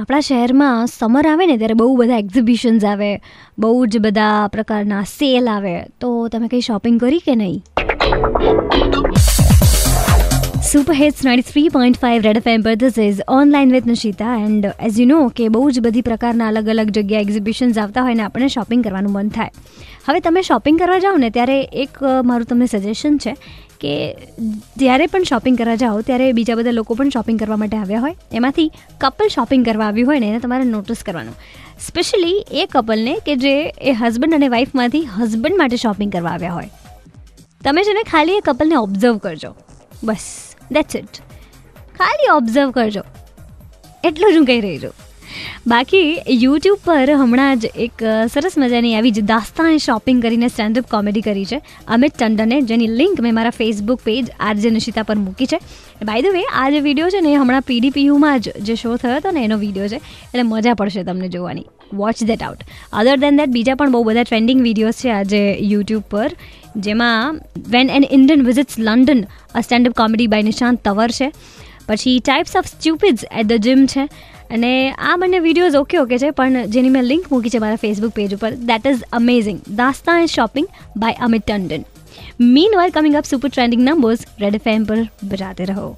આપણા શહેરમાં સમર આવે ને ત્યારે બહુ બધા એક્ઝિબિશન્સ આવે, બહુ જ બધા પ્રકારના સેલ આવે. તો તમે કંઈ શોપિંગ કરી કે નહીં? Super hits ninety three point five red F M પર this is online with Nishita and as you know કે બહુ જ બધી પ્રકારના અલગ અલગ જગ્યાએ એક્ઝિબિશન્સ આવતા હોય ને આપણને શોપિંગ કરવાનું મન થાય. હવે તમે શોપિંગ કરવા જાઓ ને, ત્યારે એક મારું તમને સજેશન છે કે જ્યારે પણ શોપિંગ કરવા જાઓ, ત્યારે બીજા બધા લોકો પણ શોપિંગ કરવા માટે આવ્યા હોય. એમાંથી કપલ શોપિંગ કરવા આવ્યું હોય ને, એને તમારે નોટિસ કરવાનું. સ્પેશિયલી એ કપલને કે જે એ હસબન્ડ અને વાઈફમાંથી હસબન્ડ માટે શોપિંગ કરવા આવ્યા હોય. તમે છે ને ખાલી એ કપલને ઓબ્ઝર્વ કરજો. બસ દેટ્સ ઇટ ખાલી ઓબ્ઝર્વ કરજો. એટલું જ હું કહી રહી છું. બાકી યુટ્યુબ પર હમણાં જ એક સરસ મજાની આવી જ દાસ્તાને શોપિંગ કરીને સ્ટેન્ડઅપ કોમેડી કરી છે, અમિત ટંડને, જેની લિંક મેં મારા ફેસબુક પેજ આરજે નિશિતા પર મૂકી છે. બાય ધ વે આ જે વીડિયો છે ને એ હમણાં પીડીપીયુમાં જ જે શો થયો હતો ને એનો વીડિયો છે, એટલે મજા પડશે તમને જોવાની. Watch that out other than that બીજા પણ બહુ બધા ટ્રેન્ડિંગ વિડીયોઝ છે આજે યુટ્યુબ પર, જેમાં when an Indian visits London a standup comedy by Nishant Tanwar છે. પછી types of stupids at the gym છે. અને આ બંને વિડીયોઝ ઓકે ઓકે છે, પણ જેની મેં લિંક મૂકી છે મારા ફેસબુક પેજ ઉપર that is amazing દાસ્તા and shopping by Amit Tandon meanwhile coming up super trending numbers red F પર બજાતે રહો.